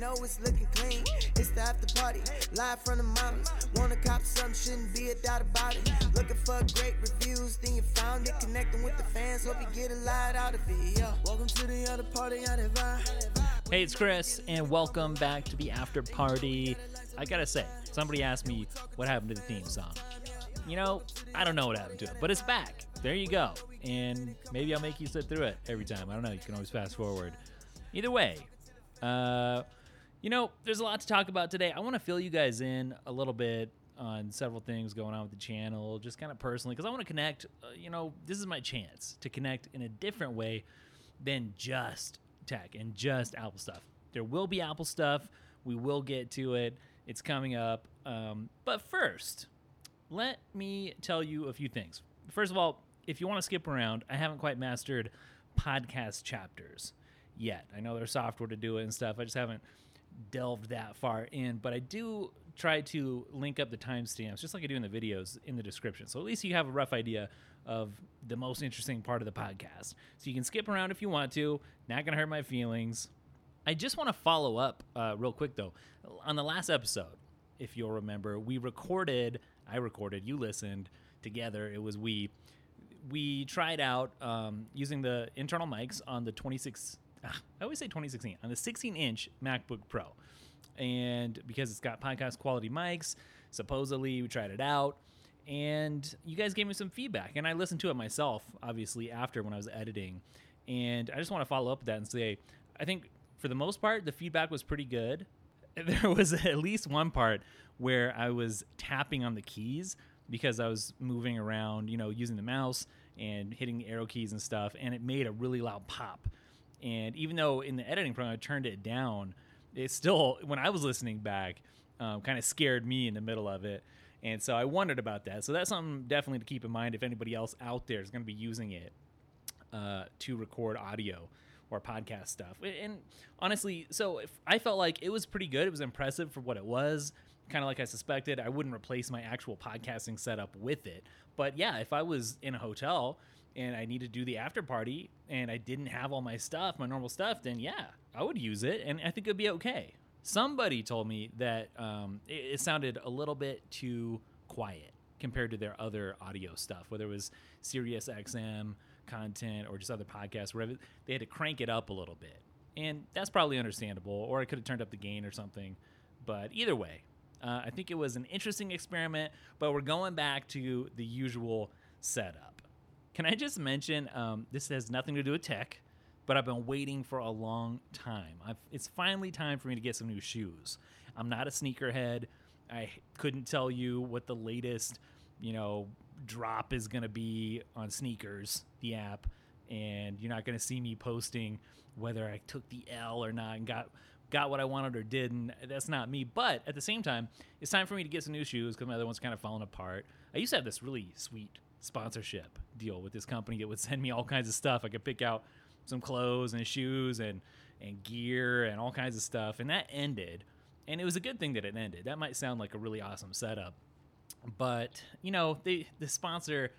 know it's looking clean. It's the after party, live from the mountains. Wanna cop something, shouldn't be a doubt about it. Looking for great reviews, then you found it. Connecting with the fans, hope you get a lot out of it. Yeah. Welcome to the other party, of Hey, it's Chris, and welcome back to the after party. I gotta say, somebody asked me what happened to the theme song. You know, I don't know what happened to it, but it's back. There you go. And maybe I'll make you sit through it every time. I don't know. You can always fast forward. Either way, uh, you know, there's a lot to talk about today. I want to fill you guys in a little bit on several things going on with the channel, just kind of personally, because I want to connect. Uh, you know, this is my chance to connect in a different way than just tech and just Apple stuff. There will be Apple stuff. We will get to it. It's coming up. Um, but first, let me tell you a few things. First of all, if you want to skip around, I haven't quite mastered podcast chapters yet. I know there's software to do it and stuff. I just haven't delved that far in, but I do try to link up the timestamps, just like I do in the videos, in the description. So at least you have a rough idea of the most interesting part of the podcast. So you can skip around if you want to. Not going to hurt my feelings. I just want to follow up uh, real quick, though. On the last episode, if you'll remember, we recorded, I recorded, you listened together. It was we. We tried out um, using the internal mics on the 26. I always say 2016 on the 16 inch MacBook Pro and because it's got podcast quality mics, supposedly we tried it out. And you guys gave me some feedback, and I listened to it myself, obviously, after when I was editing. And I just want to follow up with that and say, I think for the most part, the feedback was pretty good. There was at least one part where I was tapping on the keys because I was moving around, you know, using the mouse and hitting the arrow keys and stuff, and it made a really loud pop. And even though in the editing program I turned it down, it still when I was listening back, um, kind of scared me in the middle of it. And so I wondered about that. So that's something definitely to keep in mind if anybody else out there is going to be using it uh, to record audio or podcast stuff. And honestly, so I felt like it was pretty good. It was impressive for what it was. Kind of like I suspected. I wouldn't replace my actual podcasting setup with it. But yeah, if I was in a hotel and I need to do the after party and I didn't have all my stuff, my normal stuff, then yeah, I would use it and I think it'd be okay. Somebody told me that um, it, it, sounded a little bit too quiet compared to their other audio stuff, whether it was Sirius XM content or just other podcasts, wherever they had to crank it up a little bit. And that's probably understandable, or I could have turned up the gain or something. But either way, uh, I think it was an interesting experiment, but we're going back to the usual setup. Can I just mention um, this has nothing to do with tech, but I've been waiting for a long time. I've, it's finally time for me to get some new shoes. I'm not a sneakerhead. I couldn't tell you what the latest, you know, drop is going to be on sneakers, the app, and you're not going to see me posting whether I took the L or not and got got what I wanted or didn't. That's not me. But at the same time, it's time for me to get some new shoes because my other one's kind of falling apart. I used to have this really sweet sponsorship deal with this company that would send me all kinds of stuff. I could pick out some clothes and shoes and and gear and all kinds of stuff, and that ended. And it was a good thing that it ended. That might sound like a really awesome setup, but you know, the the sponsor.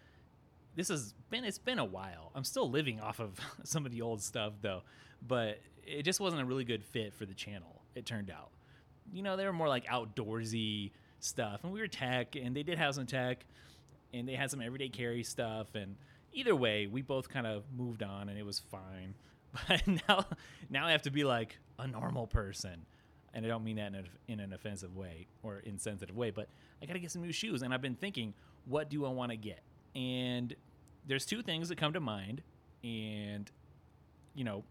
This has been it's been a while. I'm still living off of some of the old stuff though, but it just wasn't a really good fit for the channel. It turned out. You know, they were more like outdoorsy stuff, and we were tech, and they did have some tech and they had some everyday carry stuff and either way we both kind of moved on and it was fine. But now now i have to be like a normal person and i don't mean that in, a, in an offensive way or insensitive way but i gotta get some new shoes and i've been thinking what do i want to get? And there's two things that come to mind and you know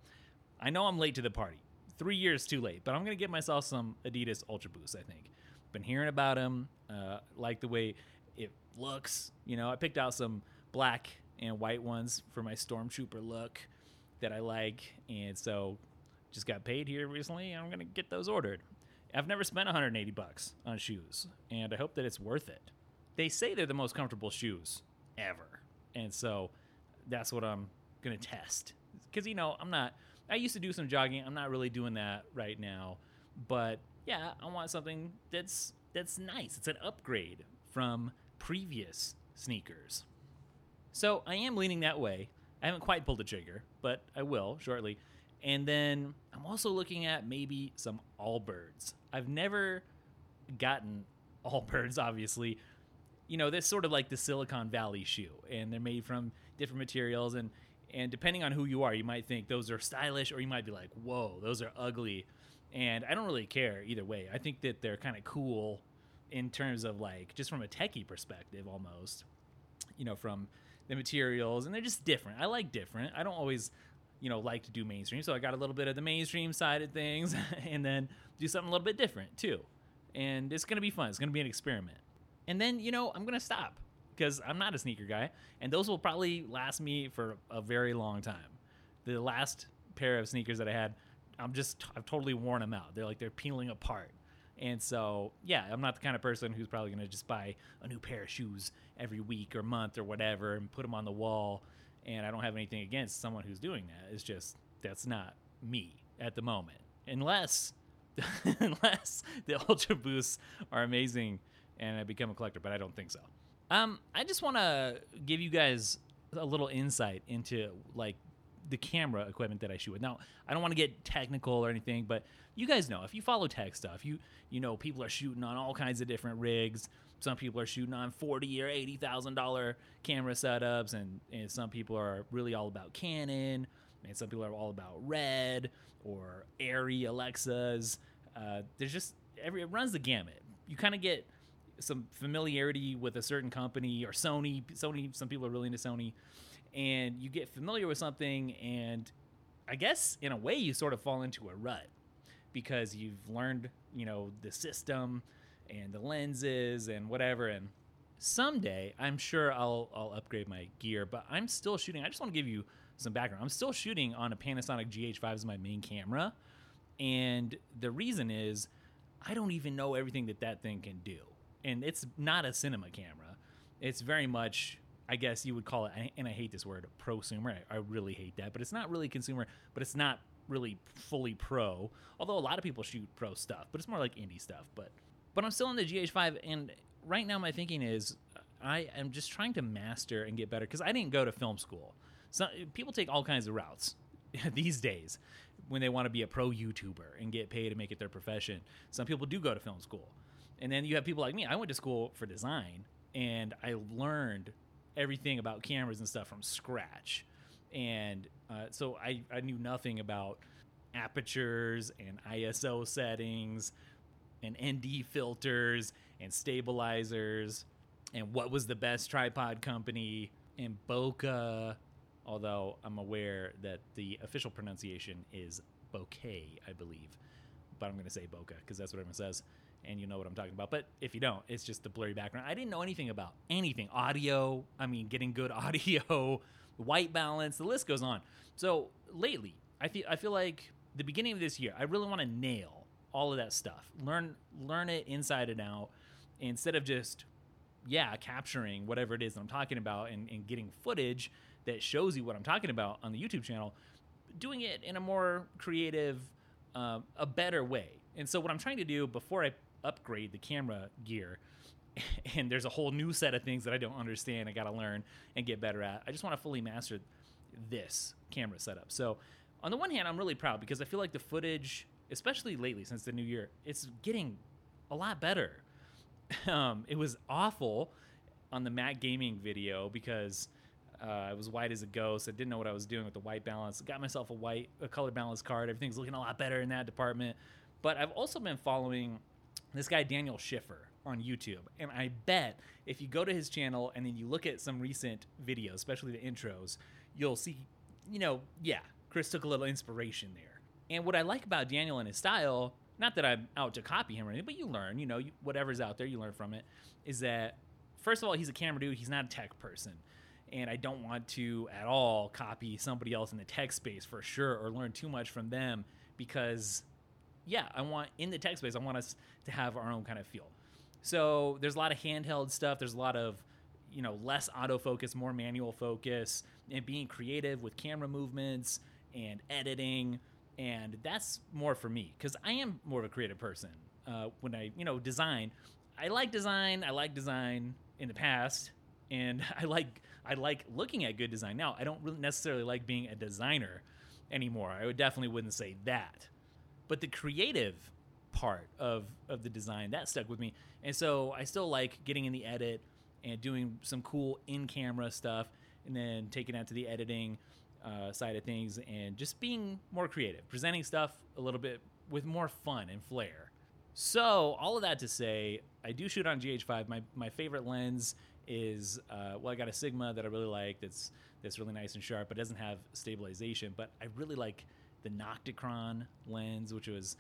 i know i'm late to the party. Three years too late but i'm gonna get myself some adidas ultra boost i think. Been hearing about them uh, like the way it looks. You know, I picked out some black and white ones for my stormtrooper look that I like, and so just got paid here recently. I'm gonna get those ordered. I've never spent 180 bucks on shoes, and I hope that it's worth it. They say they're the most comfortable shoes ever, and so that's what I'm gonna test. Because you know, I'm not. I used to do some jogging. I'm not really doing that right now, but yeah, I want something that's that's nice. It's an upgrade from previous sneakers. So I am leaning that way. I haven't quite pulled the trigger, but I will shortly. And then I'm also looking at maybe some Allbirds. I've never gotten Allbirds, obviously. You know, this sort of like the Silicon Valley shoe, and they're made from different materials. And and depending on who you are, you might think those are stylish, or you might be like, "Whoa, those are ugly." And I don't really care either way. I think that they're kind of cool in terms of like just from a techie perspective, almost. You know, from the materials, and they're just different. I like different. I don't always you know like to do mainstream so i got a little bit of the mainstream side of things and then do something a little bit different too and it's to be fun it's to be an experiment and then you know i'm to stop because i'm not a sneaker guy and those will probably last me for a very long time the last pair of sneakers that i had i'm just i've totally worn them out they're like they're peeling apart and so yeah i'm not the kind of person who's probably going to just buy a new pair of shoes every week or month or whatever and put them on the wall and I don't have anything against someone who's doing that. It's just that's not me at the moment, unless unless the Ultra Boosts are amazing and I become a collector, but I don't think so. Um, I just want to give you guys a little insight into like the camera equipment that I shoot with. Now, I don't want to get technical or anything, but you guys know if you follow tech stuff, you you know people are shooting on all kinds of different rigs. Some people are shooting on forty or eighty thousand dollar camera setups, and and some people are really all about Canon, and some people are all about Red or Arri Alexas. Uh, there's just every it runs the gamut. You kind of get some familiarity with a certain company or Sony. Sony, some people are really into Sony, and you get familiar with something, and I guess in a way you sort of fall into a rut because you've learned, you know, the system and the lenses and whatever. And someday I'm sure I'll I'll upgrade my gear, but I'm still shooting. I just want to give you some background. I'm still shooting on a Panasonic GH5 as my main camera, and the reason is I don't even know everything that that thing can do. And it's not a cinema camera. It's very much I guess you would call it, and I hate this word, prosumer. I, I really hate that, but it's not really consumer, but it's not really fully pro. Although a lot of people shoot pro stuff, but it's more like indie stuff. But but I'm still in the GH5, and right now my thinking is I am just trying to master and get better because I didn't go to film school. So people take all kinds of routes these days when they want to be a pro YouTuber and get paid to make it their profession. Some people do go to film school, and then you have people like me. I went to school for design, and I learned everything about cameras and stuff from scratch. And uh, so I, I knew nothing about apertures and ISO settings and ND filters and stabilizers and what was the best tripod company and Bokeh. Although I'm aware that the official pronunciation is bouquet, I believe. But I'm going to say Bokeh because that's what everyone says and you know what I'm talking about. But if you don't, it's just the blurry background. I didn't know anything about anything audio. I mean, getting good audio, white balance, the list goes on. So lately, I feel I feel like the beginning of this year, I really want to nail all of that stuff. Learn learn it inside and out instead of just yeah, capturing whatever it is that I'm talking about and, and getting footage that shows you what I'm talking about on the YouTube channel, doing it in a more creative, uh, a better way. And so what I'm trying to do before I upgrade the camera gear and there's a whole new set of things that I don't understand. I got to learn and get better at. I just want to fully master this camera setup. So, on the one hand, I'm really proud because I feel like the footage, especially lately since the new year, it's getting a lot better. Um, it was awful on the Mac Gaming video because uh, I was white as a ghost. I didn't know what I was doing with the white balance. Got myself a white, a color balance card. Everything's looking a lot better in that department. But I've also been following this guy Daniel Schiffer on YouTube, and I bet if you go to his channel and then you look at some recent videos, especially the intros, you'll see, you know, yeah, Chris took a little inspiration there. And what I like about Daniel and his style, not that I'm out to copy him or anything, but you learn, you know, you, whatever's out there, you learn from it, is that first of all, he's a camera dude, he's not a tech person. And I don't want to at all copy somebody else in the tech space for sure or learn too much from them because yeah, I want in the tech space, I want us to have our own kind of feel. So there's a lot of handheld stuff. There's a lot of you know less autofocus, more manual focus, and being creative with camera movements and editing. And that's more for me because I am more of a creative person. Uh, when I you know design, I like design. I like design in the past, and I like I like looking at good design now. I don't really necessarily like being a designer anymore. I would definitely wouldn't say that. But the creative part of of the design that stuck with me, and so I still like getting in the edit and doing some cool in-camera stuff, and then taking that to the editing uh, side of things, and just being more creative, presenting stuff a little bit with more fun and flair. So all of that to say, I do shoot on GH5. My my favorite lens is uh, well, I got a Sigma that I really like. That's that's really nice and sharp, but doesn't have stabilization. But I really like the Nocticron lens, which was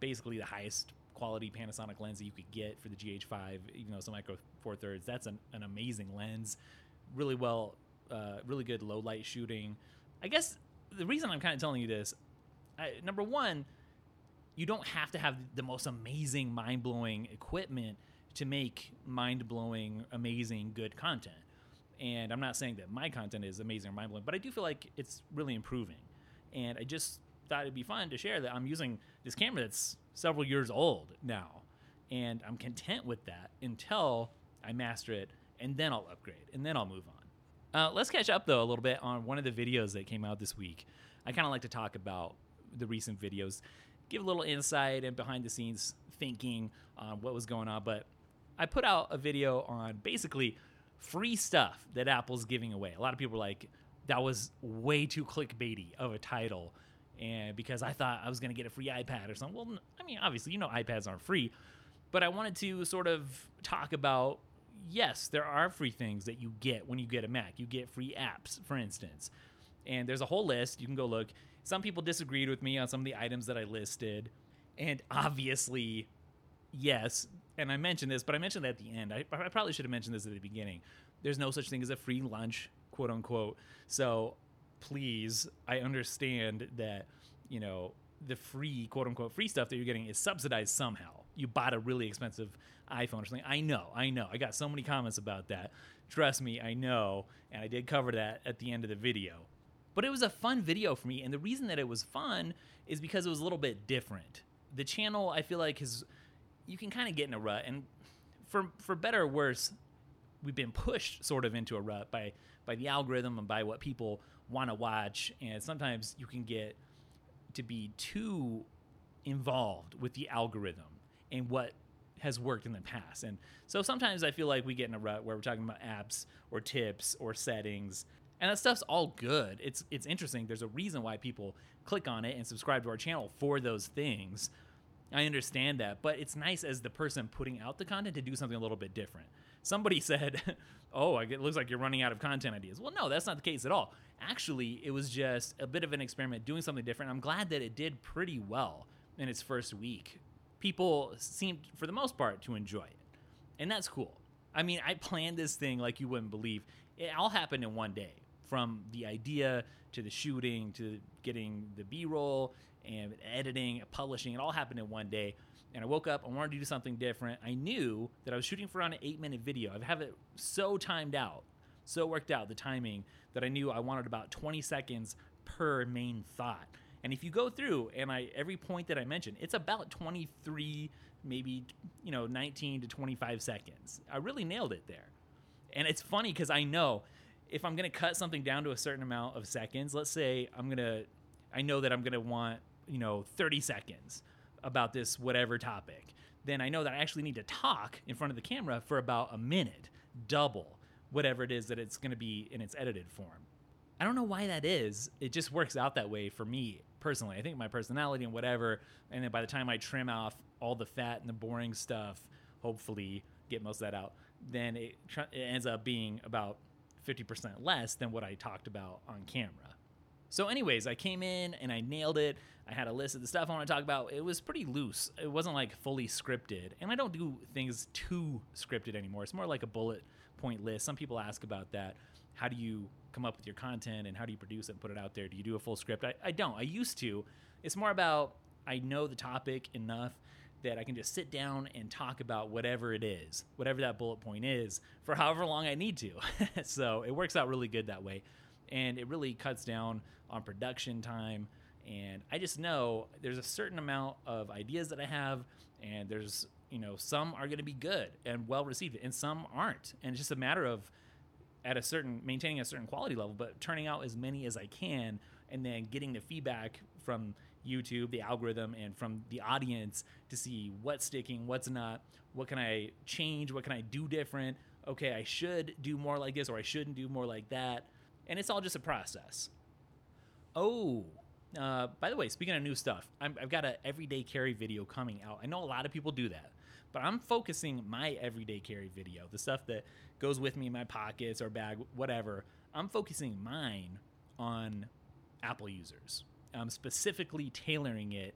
basically the highest quality Panasonic lens that you could get for the GH5, even though it's a micro four thirds. That's an, an amazing lens, really well, uh, really good low light shooting. I guess the reason I'm kind of telling you this, I, number one, you don't have to have the most amazing, mind blowing equipment to make mind blowing, amazing, good content. And I'm not saying that my content is amazing or mind blowing, but I do feel like it's really improving. And I just thought it'd be fun to share that I'm using this camera that's several years old now. And I'm content with that until I master it, and then I'll upgrade, and then I'll move on. Uh, let's catch up, though, a little bit on one of the videos that came out this week. I kind of like to talk about the recent videos, give a little insight and behind the scenes thinking on what was going on. But I put out a video on basically free stuff that Apple's giving away. A lot of people were like, that was way too clickbaity of a title. And because I thought I was going to get a free iPad or something. Well, I mean, obviously, you know, iPads aren't free. But I wanted to sort of talk about yes, there are free things that you get when you get a Mac. You get free apps, for instance. And there's a whole list. You can go look. Some people disagreed with me on some of the items that I listed. And obviously, yes, and I mentioned this, but I mentioned that at the end. I, I probably should have mentioned this at the beginning. There's no such thing as a free lunch, quote unquote. So please, I understand that, you know, the free, quote unquote, free stuff that you're getting is subsidized somehow. You bought a really expensive iPhone or something. I know, I know. I got so many comments about that. Trust me, I know. And I did cover that at the end of the video. But it was a fun video for me. And the reason that it was fun is because it was a little bit different. The channel, I feel like, has you can kind of get in a rut, and for for better or worse, we've been pushed sort of into a rut by by the algorithm and by what people want to watch, and sometimes you can get to be too involved with the algorithm and what has worked in the past. And so sometimes I feel like we get in a rut where we're talking about apps or tips or settings. And that stuff's all good. It's it's interesting. There's a reason why people click on it and subscribe to our channel for those things. I understand that, but it's nice as the person putting out the content to do something a little bit different. Somebody said, "Oh, it looks like you're running out of content ideas." Well, no, that's not the case at all. Actually, it was just a bit of an experiment doing something different. I'm glad that it did pretty well in its first week. People seemed for the most part to enjoy it. And that's cool. I mean, I planned this thing like you wouldn't believe. It all happened in one day from the idea to the shooting to getting the b-roll and editing, publishing. It all happened in one day. And I woke up, I wanted to do something different. I knew that I was shooting for around an eight minute video. I have it so timed out, so worked out, the timing, that I knew I wanted about 20 seconds per main thought. And if you go through and I every point that I mentioned, it's about 23, maybe you know 19 to 25 seconds. I really nailed it there. And it's funny because I know if I'm gonna cut something down to a certain amount of seconds, let's say I'm gonna, I know that I'm gonna want you know 30 seconds about this whatever topic then i know that i actually need to talk in front of the camera for about a minute double whatever it is that it's going to be in its edited form. I don't know why that is. It just works out that way for me personally. I think my personality and whatever and then by the time i trim off all the fat and the boring stuff hopefully get most of that out then it, it ends up being about 50% less than what i talked about on camera so, anyways, I came in and I nailed it. I had a list of the stuff I want to talk about. It was pretty loose. It wasn't like fully scripted. And I don't do things too scripted anymore. It's more like a bullet point list. Some people ask about that. How do you come up with your content and how do you produce it and put it out there? Do you do a full script? I, I don't. I used to. It's more about I know the topic enough that I can just sit down and talk about whatever it is, whatever that bullet point is, for however long I need to. so it works out really good that way and it really cuts down on production time. And I just know there's a certain amount of ideas that I have, and there's you know some are going to be good and well received, and some aren't. And it's just a matter of at a certain maintaining a certain quality level, but turning out as many as I can and then getting the feedback from YouTube, the algorithm, and from the audience to see what's sticking, what's not, what can I change, what can I do different. Okay, I should do more like this, or I shouldn't do more like that. And it's all just a process. Oh, uh, by the way, speaking of new stuff, i have got an everyday carry video coming out. I know a lot of people do that, but I'm focusing my everyday carry video, the stuff that goes with me in my pockets or bag, whatever. I'm focusing mine on Apple users. I'm specifically tailoring it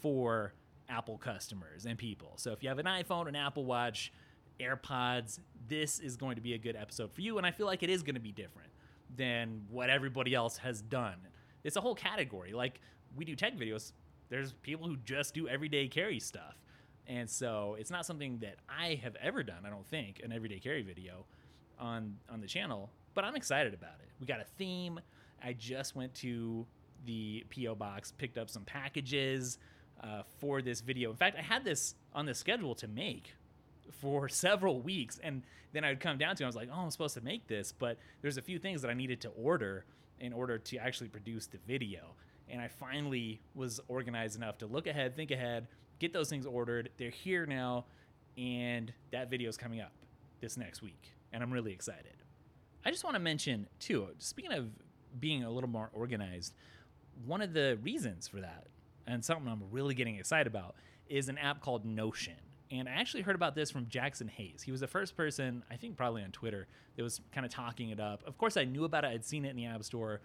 for Apple customers and people. So if you have an iPhone, an Apple Watch, AirPods, this is going to be a good episode for you. And I feel like it is going to be different than what everybody else has done. It's a whole category. Like we do tech videos, there's people who just do everyday carry stuff. And so it's not something that I have ever done, I don't think, an everyday carry video on on the channel, but I'm excited about it. We got a theme. I just went to the PO box, picked up some packages uh, for this video. In fact, I had this on the schedule to make for several weeks, and then I'd come down to. It, I was like, "Oh, I'm supposed to make this," but there's a few things that I needed to order in order to actually produce the video. And I finally was organized enough to look ahead, think ahead, get those things ordered. They're here now, and that video is coming up this next week, and I'm really excited. I just want to mention too. Speaking of being a little more organized, one of the reasons for that, and something I'm really getting excited about, is an app called Notion. And I actually heard about this from Jackson Hayes. He was the first person, I think probably on Twitter, that was kind of talking it up. Of course, I knew about it, I'd seen it in the App Store.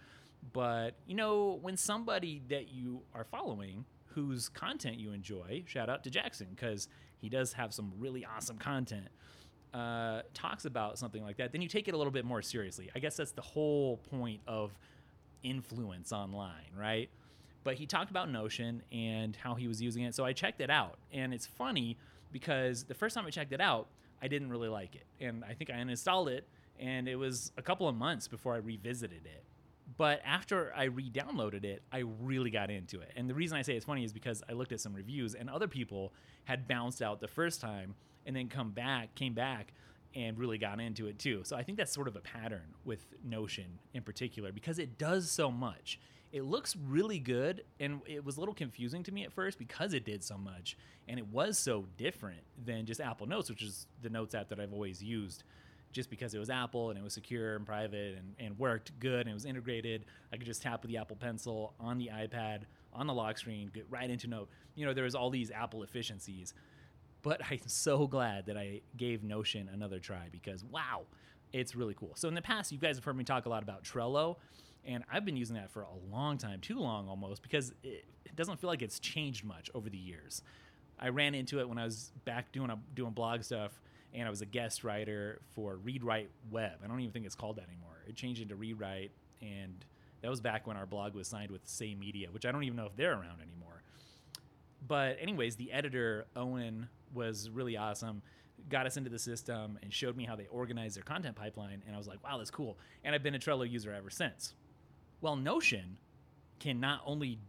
But, you know, when somebody that you are following whose content you enjoy, shout out to Jackson, because he does have some really awesome content, uh, talks about something like that, then you take it a little bit more seriously. I guess that's the whole point of influence online, right? But he talked about Notion and how he was using it. So I checked it out. And it's funny because the first time I checked it out, I didn't really like it. And I think I uninstalled it and it was a couple of months before I revisited it. But after I re downloaded it, I really got into it. And the reason I say it's funny is because I looked at some reviews and other people had bounced out the first time and then come back, came back and really got into it too. So I think that's sort of a pattern with Notion in particular because it does so much. It looks really good, and it was a little confusing to me at first because it did so much, and it was so different than just Apple Notes, which is the Notes app that I've always used. Just because it was Apple and it was secure and private and, and worked good and it was integrated, I could just tap with the Apple Pencil on the iPad on the lock screen, get right into Note. You know, there was all these Apple efficiencies but I'm so glad that I gave Notion another try because wow, it's really cool. So in the past, you guys have heard me talk a lot about Trello, and I've been using that for a long time, too long almost, because it, it doesn't feel like it's changed much over the years. I ran into it when I was back doing a, doing blog stuff, and I was a guest writer for Read Write Web. I don't even think it's called that anymore. It changed into Read Write, and that was back when our blog was signed with Say Media, which I don't even know if they're around anymore. But anyways, the editor Owen was really awesome. Got us into the system and showed me how they organize their content pipeline. And I was like, wow, that's cool. And I've been a Trello user ever since. Well, Notion can not only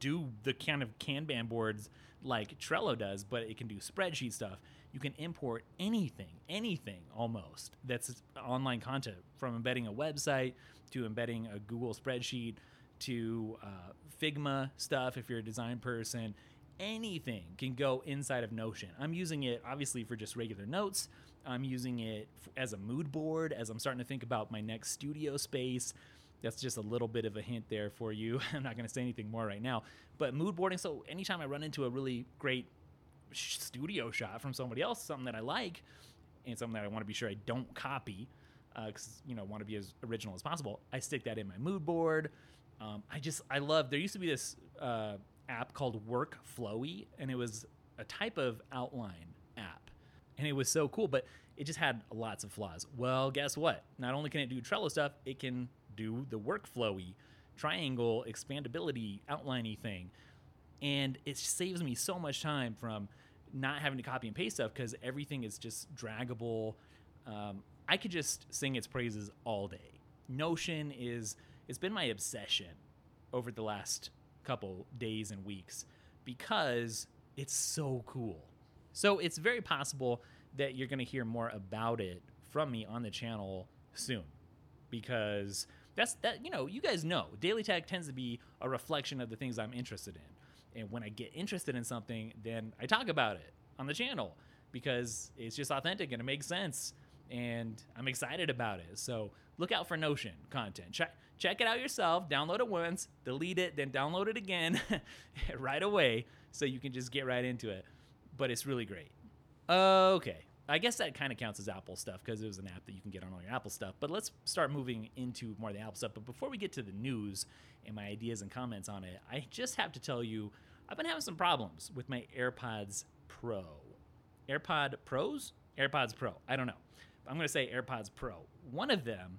do the kind of Kanban boards like Trello does, but it can do spreadsheet stuff. You can import anything, anything almost that's online content from embedding a website to embedding a Google spreadsheet to uh, Figma stuff if you're a design person anything can go inside of Notion. I'm using it obviously for just regular notes. I'm using it as a mood board as I'm starting to think about my next studio space. That's just a little bit of a hint there for you. I'm not going to say anything more right now. But mood boarding, so anytime I run into a really great studio shot from somebody else, something that I like, and something that I want to be sure I don't copy, because uh, you know want to be as original as possible, I stick that in my mood board. Um, I just I love. There used to be this uh, app called Workflowy, and it was a type of outline app. And it was so cool, but it just had lots of flaws. Well, guess what? Not only can it do Trello stuff, it can do the workflowy, triangle, expandability, outliney thing. And it saves me so much time from not having to copy and paste stuff because everything is just draggable. Um, I could just sing its praises all day. Notion is, it's been my obsession over the last couple days and weeks because it's so cool. So it's very possible that you're going to hear more about it from me on the channel soon because That's that you know, you guys know. Daily tag tends to be a reflection of the things I'm interested in. And when I get interested in something, then I talk about it on the channel because it's just authentic and it makes sense and I'm excited about it. So look out for Notion content. Check check it out yourself, download it once, delete it, then download it again right away so you can just get right into it. But it's really great. Okay. I guess that kind of counts as Apple stuff because it was an app that you can get on all your Apple stuff. But let's start moving into more of the Apple stuff. But before we get to the news and my ideas and comments on it, I just have to tell you I've been having some problems with my AirPods Pro. AirPod Pros? AirPods Pro. I don't know. I'm going to say AirPods Pro. One of them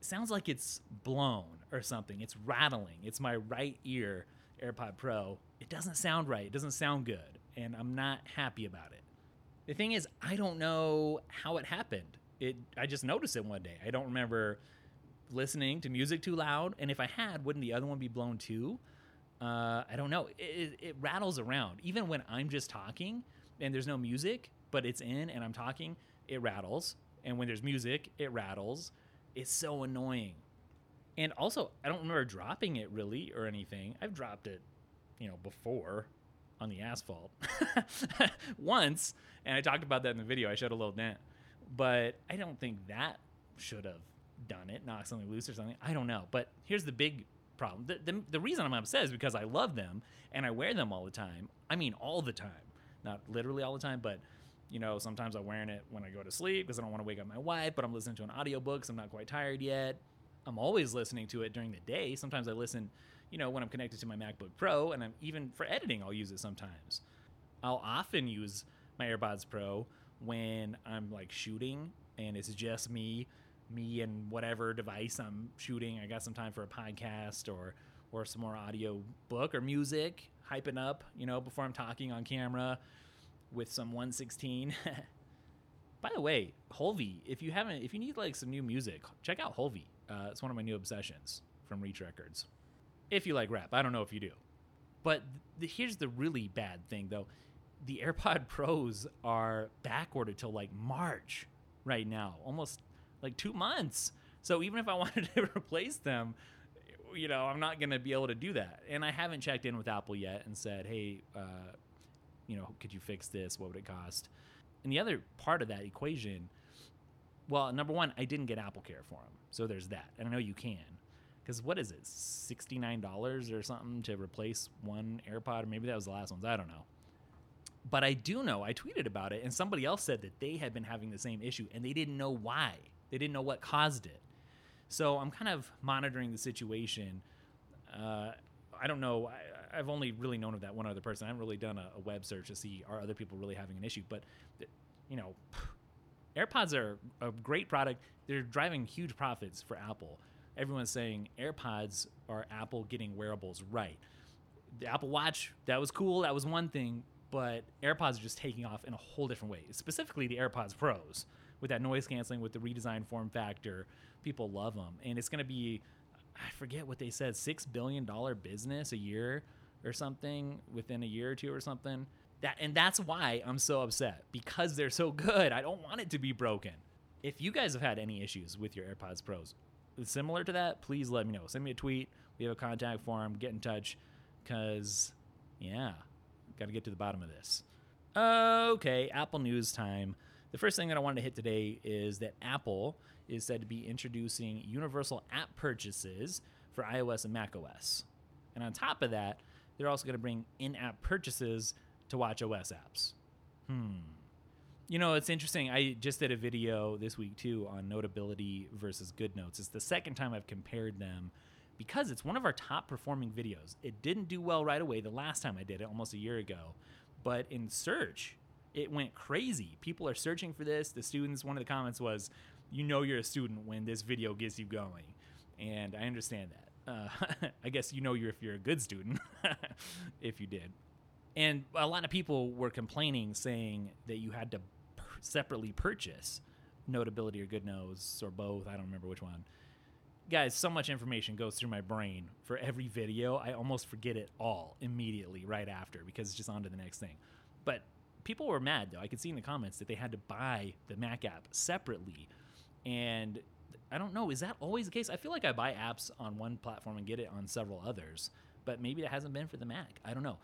sounds like it's blown or something. It's rattling. It's my right ear AirPod Pro. It doesn't sound right. It doesn't sound good. And I'm not happy about it. The thing is, I don't know how it happened. It I just noticed it one day. I don't remember listening to music too loud, and if I had, wouldn't the other one be blown too? Uh, I don't know. It, it, it rattles around even when I'm just talking and there's no music, but it's in and I'm talking. It rattles, and when there's music, it rattles. It's so annoying. And also, I don't remember dropping it really or anything. I've dropped it, you know, before on the asphalt once, and I talked about that in the video. I showed a little dent, but I don't think that should have done it, knock something loose or something. I don't know. But here's the big problem. The, the, the reason I'm upset is because I love them and I wear them all the time. I mean, all the time. Not literally all the time, but you know, sometimes I'm wearing it when I go to sleep because I don't want to wake up my wife, but I'm listening to an audiobook, so I'm not quite tired yet. I'm always listening to it during the day. Sometimes I listen you know, when I'm connected to my MacBook Pro, and I'm even for editing, I'll use it sometimes. I'll often use my AirPods Pro when I'm like shooting and it's just me, me and whatever device I'm shooting. I got some time for a podcast or or some more audio book or music, hyping up, you know, before I'm talking on camera with some 116. By the way, Hulvey, if you haven't, if you need like some new music, check out Hulvey. Uh, it's one of my new obsessions from Reach Records if you like rap. I don't know if you do. But th- here's the really bad thing, though. The AirPod Pros are backordered till like March right now, almost like two months. So even if I wanted to replace them, you know, I'm not going to be able to do that. And I haven't checked in with Apple yet and said, hey, uh, you know, could you fix this? What would it cost? And the other part of that equation, well, number one, I didn't get Apple Care for them. So there's that. And I know you can because what is it, sixty nine dollars or something to replace one AirPod? Or maybe that was the last ones. I don't know. But I do know I tweeted about it, and somebody else said that they had been having the same issue, and they didn't know why. They didn't know what caused it. So I'm kind of monitoring the situation. Uh, I don't know. I, have only really known of that one other person. I haven't really done a, a, web search to see are other people really having an issue. But you know, AirPods are a great product. They're driving huge profits for Apple everyone's saying AirPods are Apple getting wearables right. The Apple Watch, that was cool, that was one thing, but AirPods are just taking off in a whole different way. Specifically, the AirPods Pros with that noise canceling, with the redesigned form factor. People love them, and it's going to be, I forget what they said, six billion dollar business a year or something within a year or two or something. That and that's why I'm so upset because they're so good. I don't want it to be broken. If you guys have had any issues with your AirPods Pros, similar to that, please let me know. Send me a tweet. We have a contact form. Get in touch because, yeah, got to get to the bottom of this. Okay, Apple News time. The first thing that I wanted to hit today is that Apple is said to be introducing universal app purchases for iOS and macOS. And on top of that, they're also going to bring in app purchases to watchOS apps. Hmm. You know, it's interesting. I just did a video this week too on Notability versus GoodNotes. It's the second time I've compared them because it's one of our top performing videos. It didn't do well right away the last time I did it, almost a year ago. But in search, it went crazy. People are searching for this. The students, one of the comments was, You know, you're a student when this video gets you going. And I understand that. Uh, I guess you know you're if you're a good student, if you did. And a lot of people were complaining, saying that you had to separately purchase Notability or Good GoodNotes or both. I don't remember which one. Guys, so much information goes through my brain for every video. I almost forget it all immediately right after because it's just on to the next thing. But people were mad though. I could see in the comments that they had to buy the Mac app separately. And I don't know. Is that always the case? I feel like I buy apps on one platform and get it on several others, but maybe that hasn't been for the Mac. I don't know.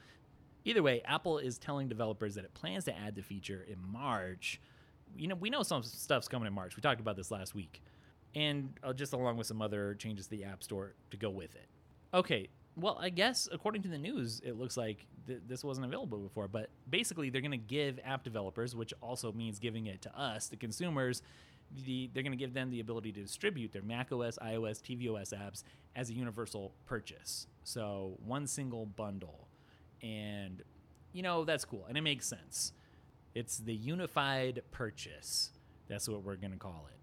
Either way, Apple is telling developers that it plans to add the feature in March. You know, we know some stuff's coming in March. We talked about this last week, and uh, just along with some other changes to the App Store to go with it. Okay, well, I guess according to the news, it looks like th- this wasn't available before. But basically, they're going to give app developers, which also means giving it to us, the consumers, the, they're going to give them the ability to distribute their macOS, iOS, tvOS apps as a universal purchase. So one single bundle, and you know that's cool, and it makes sense. It's the unified purchase. That's what we're going to call it.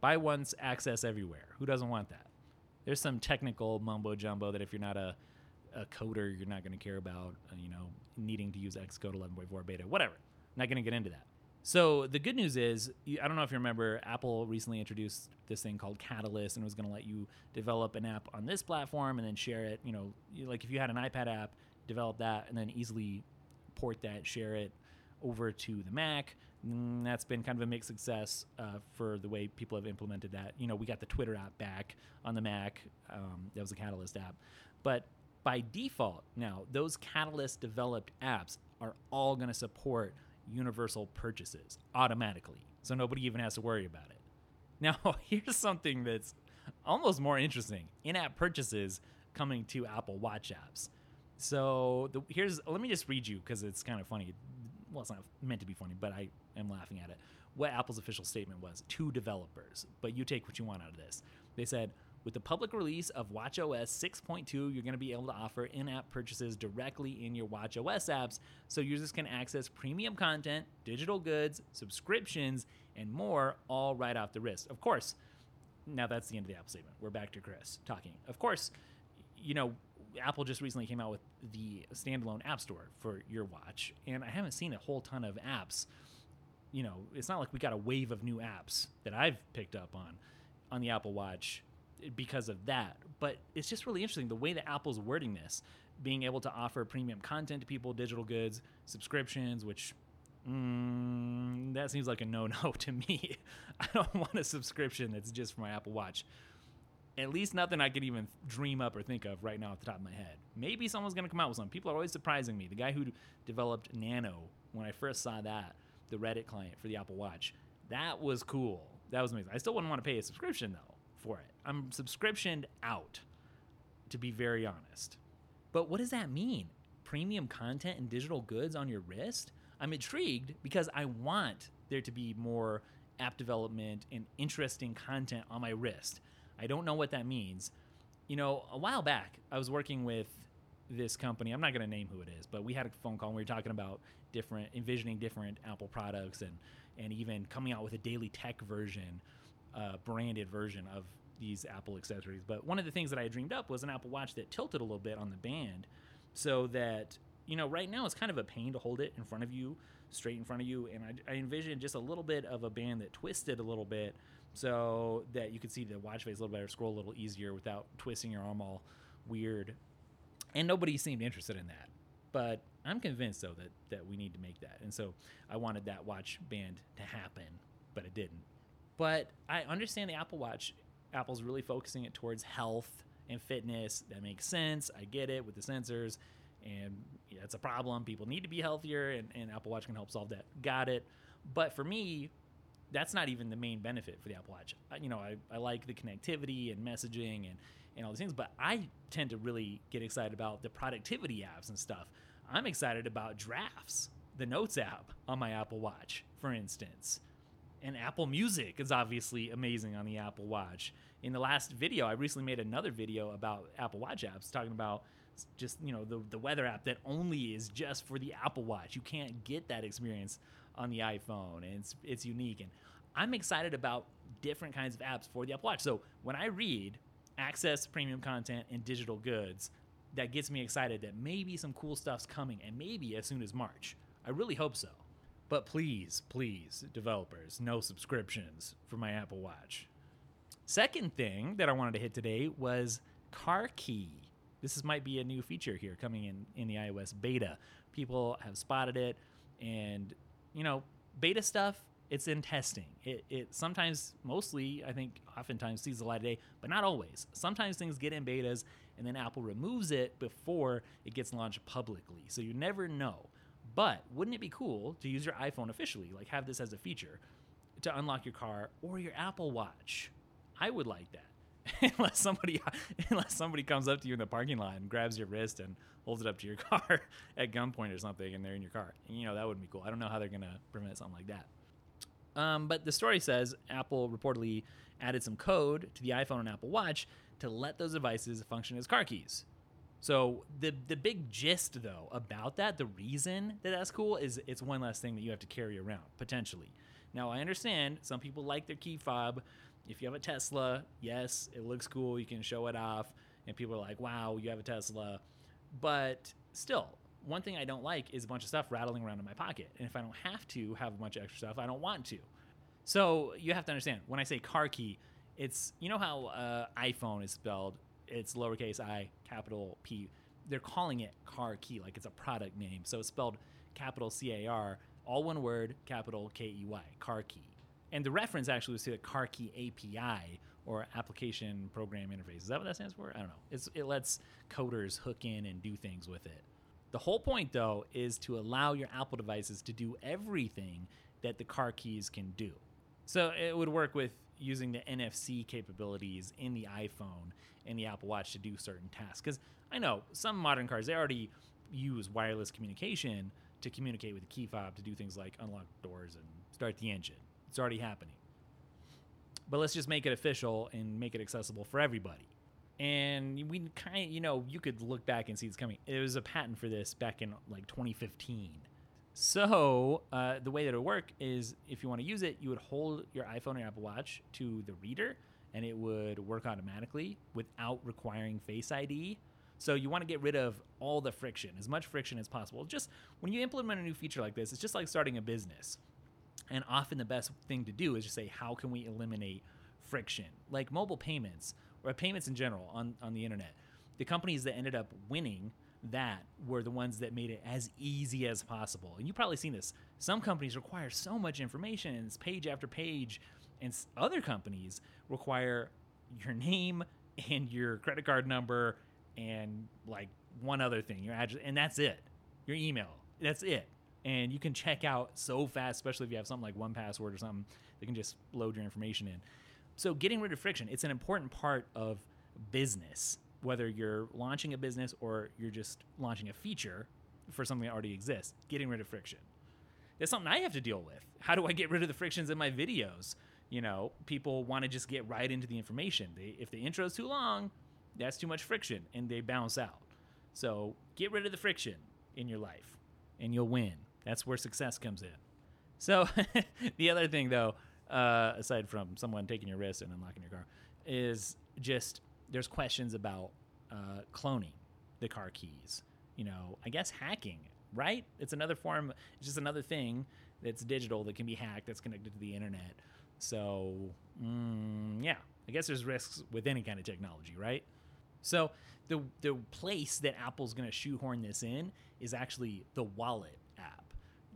Buy once, access everywhere. Who doesn't want that? there's some technical mumbo jumbo that if you're not a, a coder, you're not going to care about, uh, you know, needing to use Xcode 11.4 beta, whatever. not going to get into that. So the good news is, I don't know if you remember, Apple recently introduced this thing called Catalyst, and was going to let you develop an app on this platform and then share it. You know, like if you had an iPad app, develop that and then easily port that, share it over to the Mac. Mm, that's been kind of a mixed success uh, for the way people have implemented that. You know, we got the Twitter app back on the Mac. Um, that was a Catalyst app. But by default, now, those Catalyst developed apps are all going to support universal purchases automatically. So nobody even has to worry about it. Now, here's something that's almost more interesting in app purchases coming to Apple Watch apps. So the, here's let me just read you because it's kind of funny well, it's not meant to be funny, but I am laughing at it. What Apple's official statement was to developers, but you take what you want out of this. They said, with the public release of WatchOS 6.2, you're going to be able to offer in app purchases directly in your WatchOS apps so users can access premium content, digital goods, subscriptions, and more all right off the wrist. Of course, now that's the end of the Apple statement. We're back to Chris talking. Of course, you know, Apple just recently came out with the standalone App Store for your watch, and I haven't seen a whole ton of apps. You know, it's not like we got a wave of new apps that I've picked up on on the Apple Watch because of that. But it's just really interesting the way that Apple's wording this, being able to offer premium content to people, digital goods, subscriptions, which mm, that seems like a no-no to me. I don't want a subscription that's just for my Apple Watch at least nothing I could even dream up or think of right now off the top of my head. Maybe someone's going to come out with something. People are always surprising me. The guy who developed Nano, when I first saw that, the Reddit client for the Apple Watch, that was cool. That was amazing. I still wouldn't want to pay a subscription though for it. I'm subscriptioned out, to be very honest. But what does that mean? Premium content and digital goods on your wrist? I'm intrigued because I want there to be more app development and interesting content on my wrist. I don't know what that means. You know, a while back, I was working with this company. I'm not going to name who it is, but we had a phone call and we were talking about different, envisioning different Apple products and, and even coming out with a daily tech version, uh, branded version of these Apple accessories. But one of the things that I dreamed up was an Apple Watch that tilted a little bit on the band so that, you know, right now it's kind of a pain to hold it in front of you, straight in front of you. And I, I envisioned just a little bit of a band that twisted a little bit so that you could see the watch face a little better, scroll a little easier without twisting your arm all weird. And nobody seemed interested in that. But I'm convinced though that that we need to make that. And so I wanted that watch band to happen, but it didn't. But I understand the Apple Watch. Apple's really focusing it towards health and fitness. That makes sense. I get it with the sensors. And yeah, a problem. People need to be healthier, and, and Apple Watch can help solve that. Got it. But for me, that's not even the main benefit for the Apple Watch. you know, I, I like the connectivity and messaging and, and all these things, but I tend to really get excited about the productivity apps and stuff. I'm excited about drafts, the Notes app on my Apple Watch, for instance. And Apple Music is obviously amazing on the Apple Watch. In the last video, I recently made another video about Apple Watch apps, talking about just you know the the weather app that only is just for the Apple Watch. You can't get that experience on the iPhone, and it's it's unique. And I'm excited about different kinds of apps for the Apple Watch. So when I read access premium content and digital goods, that gets me excited that maybe some cool stuff's coming, and maybe as soon as March. I really hope so. But please, please, developers, no subscriptions for my Apple Watch. Second thing that I wanted to hit today was Car Key. This is, might be a new feature here coming in in the iOS beta. People have spotted it, and you know, beta stuff It's in testing. It, it sometimes, mostly, I think, oftentimes sees the light of day, but not always. Sometimes things get in betas and then Apple removes it before it gets launched publicly. So you never know. But wouldn't it be cool to use your iPhone officially, like have this as a feature to unlock your car or your Apple Watch? I would like that. unless somebody unless somebody comes up to you in the parking lot and grabs your wrist and holds it up to your car at gunpoint or something and they're in your car. You know, that wouldn't be cool. I don't know how they're going to prevent something like that. Um, but the story says Apple reportedly added some code to the iPhone and Apple Watch to let those devices function as car keys. So the the big gist though about that, the reason that that's cool is it's one less thing that you have to carry around potentially. Now I understand some people like their key fob. If you have a Tesla, yes, it looks cool. You can show it off, and people are like, "Wow, you have a Tesla." But still, one thing I don't like is a bunch of stuff rattling around in my pocket. And if I don't have to have a bunch of extra stuff, I don't want to. So you have to understand when I say CarKey, it's you know how uh, iPhone is spelled. It's lowercase i, capital P. They're calling it CarKey like it's a product name. So it's spelled capital C A R, all one word, capital K E Y, CarKey. And the reference actually was to the CarKey API or application program interface. Is that what that stands for? I don't know. It's, it lets coders hook in and do things with it. The whole point, though, is to allow your Apple devices to do everything that the car keys can do. So it would work with using the NFC capabilities in the iPhone and the Apple Watch to do certain tasks. Because I know some modern cars, they already use wireless communication to communicate with the key fob to do things like unlock doors and start the engine. It's already happening. But let's just make it official and make it accessible for everybody. And we kind of, you know, you could look back and see it's coming. It was a patent for this back in like 2015. So uh, the way that it would work is if you want to use it, you would hold your iPhone or Apple Watch to the reader, and it would work automatically without requiring Face ID. So you want to get rid of all the friction, as much friction as possible. Just when you implement a new feature like this, it's just like starting a business. And often the best thing to do is just say, how can we eliminate friction? Like mobile payments or payments in general on, on the internet. The companies that ended up winning that were the ones that made it as easy as possible. And you've probably seen this. Some companies require so much information, and it's page after page, and other companies require your name and your credit card number and like one other thing, your address, and that's it. Your email, that's it. And you can check out so fast, especially if you have something like 1Password or something that can just load your information in. So getting rid of friction, it's an important part of business whether you're launching a business or you're just launching a feature for something that already exists, getting rid of friction. It's something I have to deal with. How do I get rid of the frictions in my videos? You know, people want to just get right into the information. They, if the intro is too long, that's too much friction and they bounce out. So get rid of the friction in your life and you'll win. That's where success comes in. So the other thing, though, uh, aside from someone taking your wrist and unlocking your car, is just there's questions about uh, cloning the car keys. You know, I guess hacking, right? It's another form. It's just another thing that's digital that can be hacked. That's connected to the internet. So mm, yeah, I guess there's risks with any kind of technology, right? So the the place that Apple's going to shoehorn this in is actually the Wallet.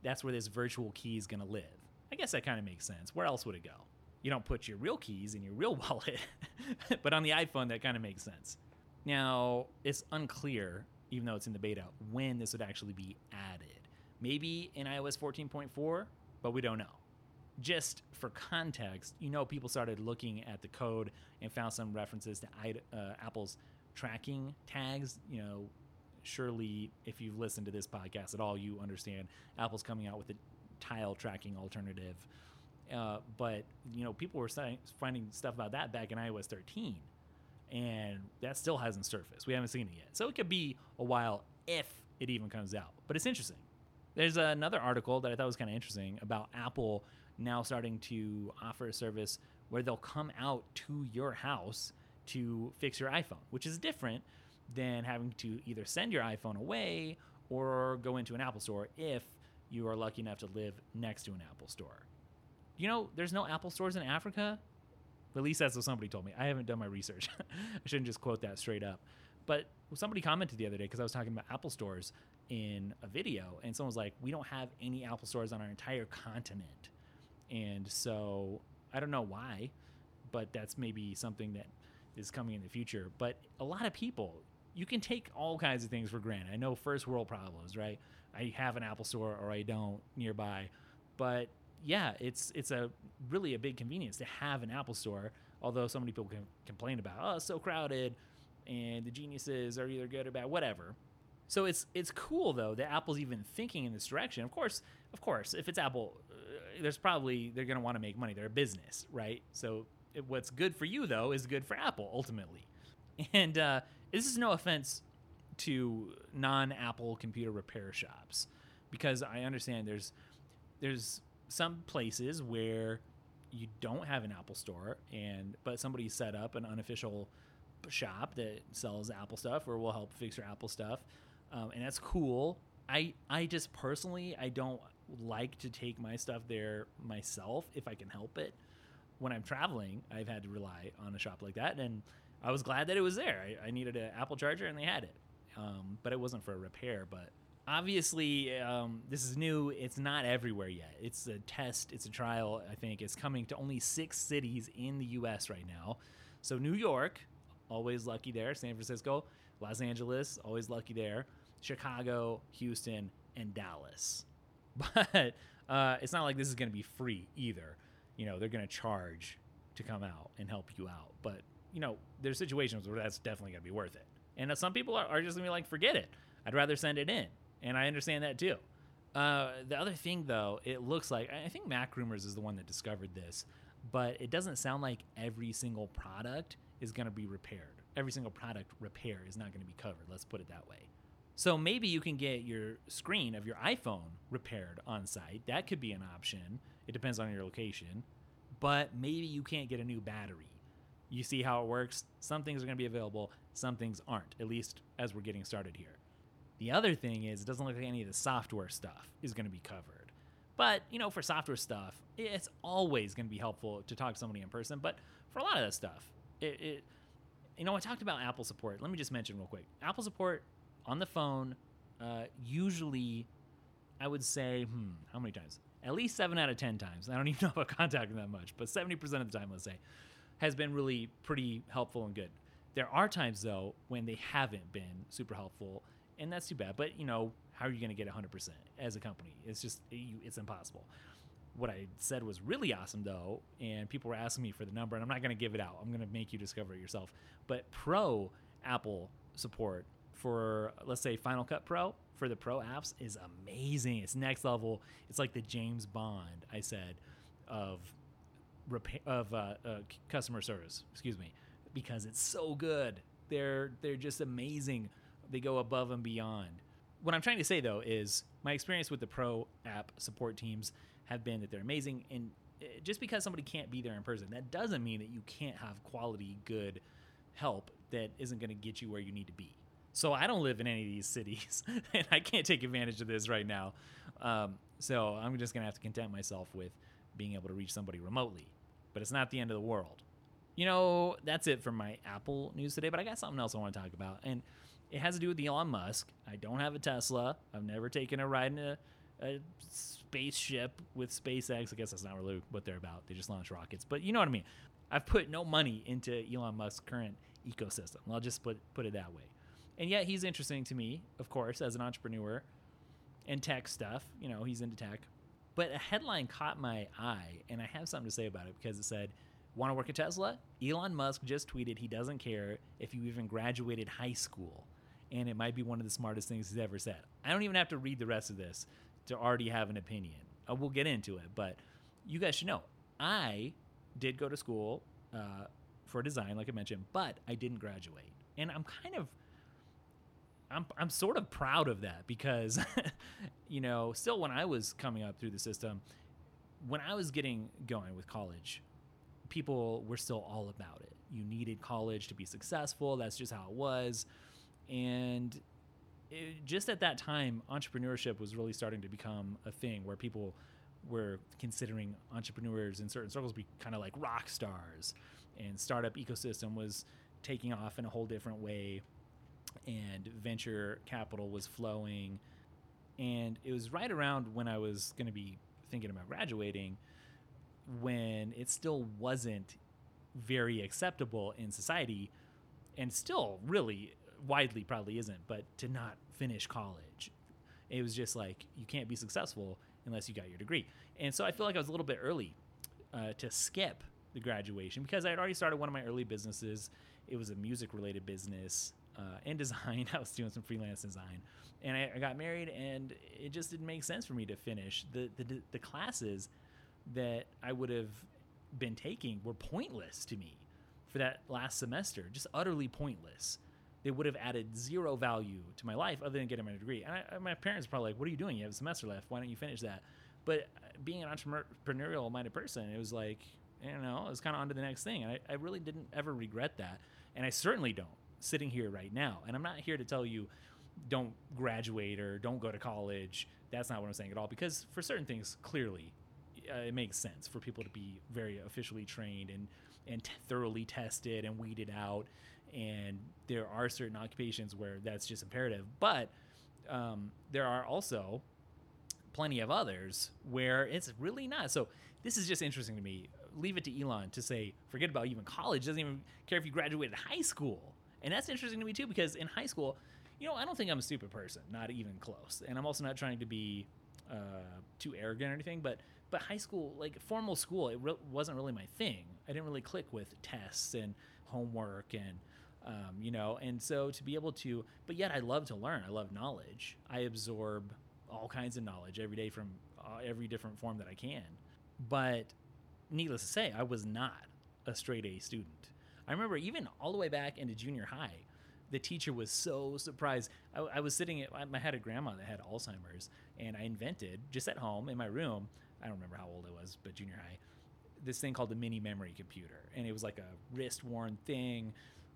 That's where this virtual key is going to live. I guess that kind of makes sense. Where else would it go? you don't put your real keys in your real wallet. but on the iPhone, that kind of makes sense. Now, it's unclear, even though it's in the beta, when this would actually be added. Maybe in iOS 14.4, but we don't know. Just for context, you know, people started looking at the code and found some references to uh, Apple's tracking tags. You know, surely if you've listened to this podcast at all, you understand Apple's coming out with a tile tracking alternative uh, but you know, people were finding stuff about that back in iOS 13, and that still hasn't surfaced. We haven't seen it yet, so it could be a while if it even comes out. But it's interesting. There's another article that I thought was kind of interesting about Apple now starting to offer a service where they'll come out to your house to fix your iPhone, which is different than having to either send your iPhone away or go into an Apple store if you are lucky enough to live next to an Apple store you know, there's no Apple stores in Africa. At least that's what somebody told me. I haven't done my research. I shouldn't just quote that straight up. But somebody commented the other day because I was talking about Apple stores in a video, and someone was like, "We don't have any Apple stores on our entire continent." And so I don't know why, but that's maybe something that is coming in the future. But a lot of people, you can take all kinds of things for granted. I know first world problems, right? I have an Apple store or I don't nearby, but yeah, it's it's a really a big convenience to have an Apple store. Although so many people can complain about, oh, so crowded, and the geniuses are either good or bad, whatever. So it's it's cool though that Apple's even thinking in this direction. Of course, of course, if it's Apple, uh, there's probably they're going to want to make money. They're a business, right? So it, what's good for you though is good for Apple ultimately. And uh, this is no offense to non-Apple computer repair shops because I understand there's there's some places where you don't have an Apple store and but somebody set up an unofficial shop that sells Apple stuff or will help fix your Apple stuff, um, and that's cool. I I just personally I don't like to take my stuff there myself if I can help it. When I'm traveling, I've had to rely on a shop like that, and I was glad that it was there. I, I needed an Apple charger, and they had it, um, but it wasn't for a repair. But obviously, um, this is new. It's not everywhere yet. It's a test. It's a trial. I think it's coming to only six cities in the U.S. right now. So New York, always lucky there. San Francisco, Los Angeles, always lucky there. Chicago, Houston, and Dallas. But uh, it's not like this is going to be free either. You know, they're going to charge to come out and help you out. But, you know, there's situations where that's definitely going to be worth it. And some people are, are just going to be like, forget it. I'd rather send it in. And I understand that too. Uh, the other thing, though, it looks like I think MacRumors is the one that discovered this, but it doesn't sound like every single product is going to be repaired. Every single product repair is not going to be covered. Let's put it that way. So maybe you can get your screen of your iPhone repaired on site. That could be an option. It depends on your location. But maybe you can't get a new battery. You see how it works? Some things are going to be available, some things aren't, at least as we're getting started here. The other thing is, it doesn't look like any of the software stuff is going to be covered. But, you know, for software stuff, it's always going to be helpful to talk to somebody in person. But for a lot of that stuff, it, it you know, I talked about Apple support. Let me just mention real quick. Apple support on the phone, uh, usually, I would say, hmm, how many times? At least seven out of ten times. I don't even know about contacting that much, but seventy percent of the time, let's say, has been really pretty helpful and good. There are times though when they haven't been super helpful, and that's too bad. But you know, how are you going to get 100% as a company? It's just it's impossible. What I said was really awesome though, and people were asking me for the number, and I'm not going to give it out. I'm going to make you discover it yourself. But Pro Apple support for let's say Final Cut Pro for the Pro apps is amazing. It's next level. It's like the James Bond I said of repair of uh, uh, customer service. Excuse me, because it's so good. They're they're just amazing. They go above and beyond. What I'm trying to say though is my experience with the Pro app support teams have been that they're amazing. And uh, just because somebody can't be there in person, that doesn't mean that you can't have quality, good help that isn't going to get you where you need to be. So I don't live in any of these cities, and I can't take advantage of this right now. Um, so I'm just gonna have to content myself with being able to reach somebody remotely. But it's not the end of the world. You know, that's it for my Apple news today. But I got something else I want to talk about, and it has to do with Elon Musk. I don't have a Tesla. I've never taken a ride in a, a spaceship with SpaceX. I guess that's not really what they're about. They just launch rockets. But you know what I mean. I've put no money into Elon Musk's current ecosystem. I'll just put put it that way and yet he's interesting to me, of course, as an entrepreneur and tech stuff. You know, he's into tech. But a headline caught my eye, and I have something to say about it because it said, Want to work at Tesla? Elon Musk just tweeted he doesn't care if you even graduated high school. And it might be one of the smartest things he's ever said. I don't even have to read the rest of this to already have an opinion. Uh, we'll get into it, but you guys should know I did go to school uh, for design, like I mentioned, but I didn't graduate. And I'm kind of I'm I'm sort of proud of that because, you know, still when I was coming up through the system, when I was getting going with college, people were still all about it. You needed college to be successful. That's just how it was, and it, just at that time, entrepreneurship was really starting to become a thing where people were considering entrepreneurs in certain circles be kind of like rock stars, and startup ecosystem was taking off in a whole different way and venture capital was flowing. And it was right around when I was going to be thinking about graduating when it still wasn't very acceptable in society and still really widely probably isn't, but to not finish college. It was just like you can't be successful unless you got your degree. And so I feel like I was a little bit early uh, to skip the graduation because I had already started one of my early businesses. It was a music related business uh, and design. I was doing some freelance design, and I, I, got married, and it just didn't make sense for me to finish the the, the classes that I would have been taking were pointless to me for that last semester, just utterly pointless. They would have added zero value to my life other than getting my degree. And I, my parents probably like, "What are you doing? You have a semester left. Why don't you finish that?" But being an entrepreneurial minded person, it was like, you know, it was kind of on to the next thing. And I, I really didn't ever regret that. And I certainly don't sitting here right now. And I'm not here to tell you don't graduate or don't go to college. That's not what I'm saying at all. Because for certain things, clearly, uh, it makes sense for people to be very officially trained and and t- thoroughly tested and weeded out. And there are certain occupations where that's just imperative. But um, there are also plenty of others where it's really not. So this is just interesting to me. Leave it to Elon to say, forget about even college. Doesn't even care if you graduated high school. And that's interesting to me too because in high school, you know, I don't think I'm a stupid person, not even close. And I'm also not trying to be uh, too arrogant or anything. But but high school, like formal school, it re- wasn't really my thing. I didn't really click with tests and homework and um, you know. And so to be able to, but yet I love to learn. I love knowledge. I absorb all kinds of knowledge every day from uh, every different form that I can. But needless to say, I was not a straight A student. I remember even all the way back into junior high, the teacher was so surprised. I, I was sitting at, I had a grandma that had Alzheimer's, and I invented just at home in my room. I don't remember how old I was, but junior high, this thing called the mini memory computer, and it was like a wrist worn thing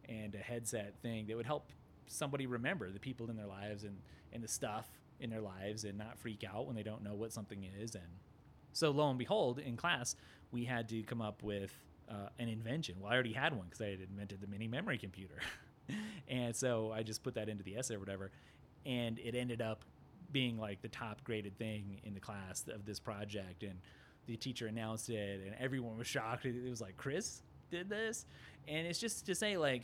and a headset thing that would help somebody remember the people in their lives and, and the stuff in their lives and not freak out when they don't know what something is. And so, lo and behold, in class, we had to come up with uh, an invention. Well, I already had one because I had invented the mini memory computer. and so I just put that into the essay or whatever. And it ended up being like the top graded thing in the class of this project. And the teacher announced it, and everyone was shocked. It was like, Chris did this. And it's just to say, like,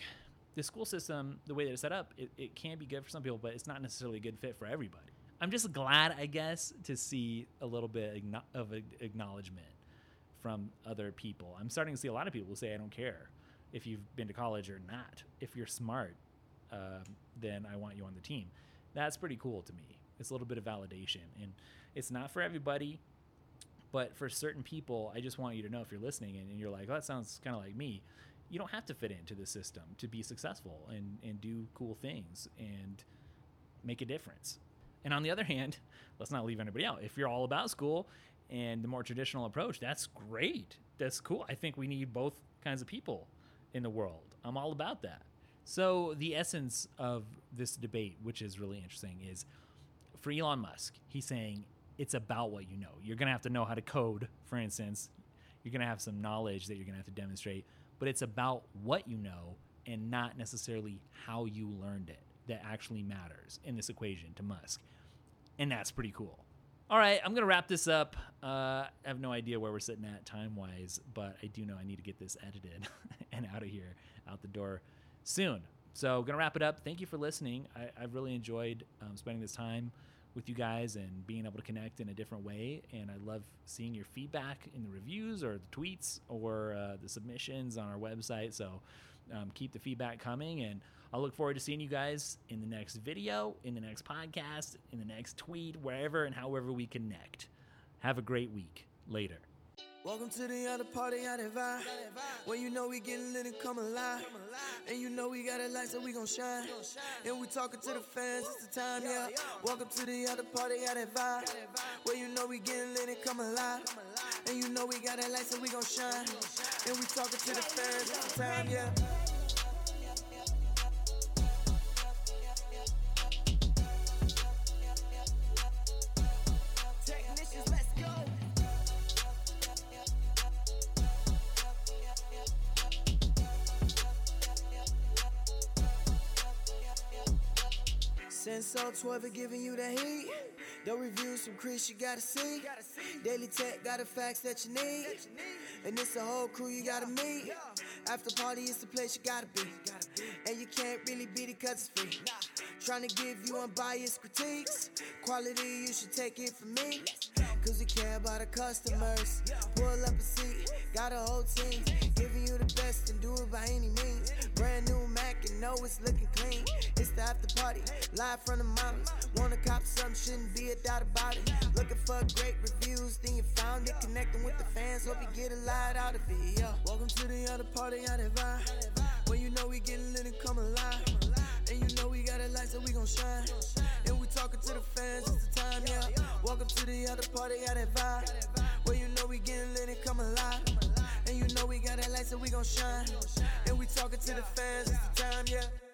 the school system, the way that it's set up, it, it can be good for some people, but it's not necessarily a good fit for everybody. I'm just glad, I guess, to see a little bit of acknowledgement from other people. I'm starting to see a lot of people say, I don't care if you've been to college or not. If you're smart, uh, then I want you on the team. That's pretty cool to me. It's a little bit of validation. And it's not for everybody, but for certain people, I just want you to know if you're listening and, and you're like, oh, that sounds kind of like me. You don't have to fit into the system to be successful and, and do cool things and make a difference. And on the other hand, let's not leave anybody out. If you're all about school and the more traditional approach, that's great. That's cool. I think we need both kinds of people in the world. I'm all about that. So, the essence of this debate, which is really interesting, is for Elon Musk, he's saying it's about what you know. You're going to have to know how to code, for instance. You're going to have some knowledge that you're going to have to demonstrate, but it's about what you know and not necessarily how you learned it that actually matters in this equation to Musk. And that's pretty cool. All right, I'm to wrap this up. Uh, I have no idea where we're sitting at time wise, but I do know I need to get this edited and out of here, out the door soon. So, to wrap it up. Thank you for listening. I, have really enjoyed um, spending this time with you guys and being able to connect in a different way. And I love seeing your feedback in the reviews or the tweets or uh, the submissions on our website. So um, keep the feedback coming. And I'll look forward to seeing you guys in the next video, in the next podcast, in the next tweet, wherever and however we connect. Have a great week. Later. Welcome to the other party, how that vibe. When you know we getting lit and come alive. And you know we got a light, so we gon' shine. And we talking to the fans, it's the time, yeah. Welcome to the other party, how that vibe. When you know we getting lit and come alive. And you know we got a light, so we gon' shine. And we talking to the fans, it's the time, yeah. So 12 giving you the heat. The reviews from Chris you gotta see. Daily Tech got the facts that you need. And it's a whole crew you gotta meet. After party is the place you gotta be. And you can't really beat it cause it's free. Trying to give you unbiased critiques. Quality, you should take it from me. Cause we care about our customers. Pull up a seat, got a whole team. Giving you the best and do it by any means. Brand new Mac and know it's looking clean. It's the after party, live from the mountains. Wanna cop some, shouldn't be a doubt about it. Looking for great reviews, then you found it. Connecting with the fans, hope you get a lot out of it. Yeah. Welcome to the other party, of vibe. When you know we getting lit and come alive. And you know we got a light, so we gon' shine. And we talking to the fans, it's the time, yeah. Welcome to the other party, got that vibe. Where you know we getting lit and come alive. And you know we got that light, so we gon' shine. And we talking to the fans, it's the time, yeah.